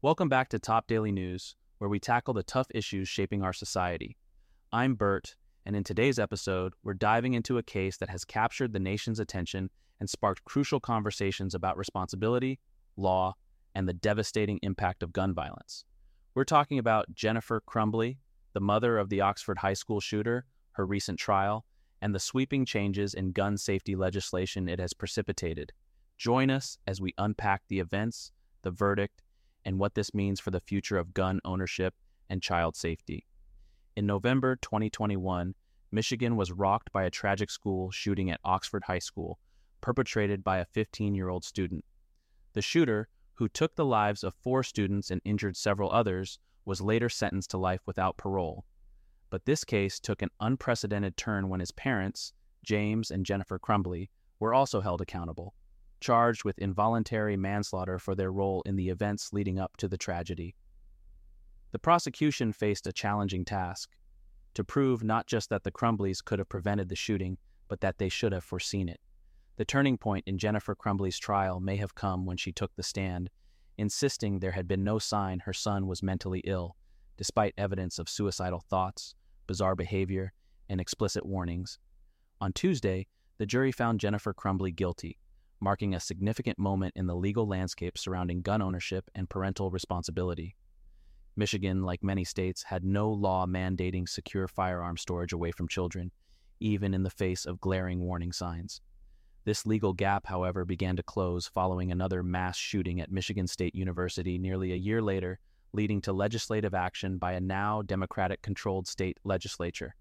Welcome back to Top Daily News, where we tackle the tough issues shaping our society. I'm Burt, and in today's episode, we're diving into a case that has captured the nation's attention and sparked crucial conversations about responsibility, law, and the devastating impact of gun violence. We're talking about Jennifer Crumbley, the mother of the Oxford High School shooter, her recent trial, and the sweeping changes in gun safety legislation it has precipitated. Join us as we unpack the events, the verdict, and what this means for the future of gun ownership and child safety. In November 2021, Michigan was rocked by a tragic school shooting at Oxford High School, perpetrated by a 15 year old student. The shooter, who took the lives of four students and injured several others, was later sentenced to life without parole. But this case took an unprecedented turn when his parents, James and Jennifer Crumbley, were also held accountable charged with involuntary manslaughter for their role in the events leading up to the tragedy. The prosecution faced a challenging task to prove not just that the Crumbleys could have prevented the shooting, but that they should have foreseen it. The turning point in Jennifer Crumbley's trial may have come when she took the stand, insisting there had been no sign her son was mentally ill, despite evidence of suicidal thoughts, bizarre behavior, and explicit warnings. On Tuesday, the jury found Jennifer Crumbley guilty, marking a significant moment in the legal landscape surrounding gun ownership and parental responsibility. Michigan, like many states, had no law mandating secure firearm storage away from children, even in the face of glaring warning signs. This legal gap, however, began to close following another mass shooting at Michigan State University nearly a year later, leading to legislative action by a now Democratic controlled state legislature.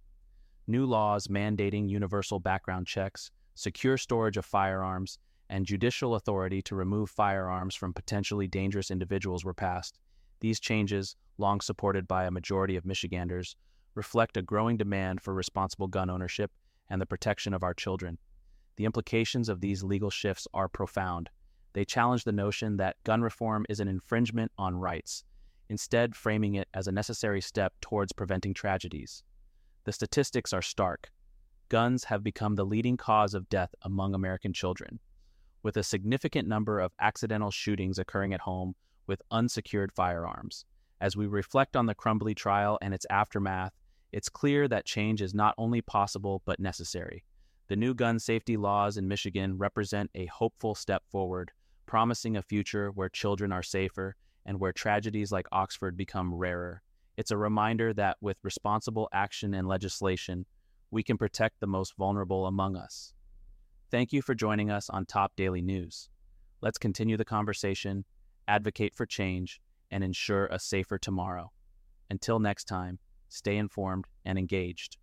New laws mandating universal background checks, secure storage of firearms, and judicial authority to remove firearms from potentially dangerous individuals were passed. These changes, long supported by a majority of Michiganders, reflect a growing demand for responsible gun ownership and the protection of our children. The implications of these legal shifts are profound. They challenge the notion that gun reform is an infringement on rights, instead, framing it as a necessary step towards preventing tragedies. The statistics are stark. Guns have become the leading cause of death among American children with a significant number of accidental shootings occurring at home with unsecured firearms. As we reflect on the Crumbley trial and its aftermath, it's clear that change is not only possible but necessary. The new gun safety laws in Michigan represent a hopeful step forward, promising a future where children are safer and where tragedies like Oxford become rarer. It's a reminder that with responsible action and legislation, we can protect the most vulnerable among us. Thank you for joining us on Top Daily News. Let's continue the conversation, advocate for change, and ensure a safer tomorrow. Until next time, stay informed and engaged.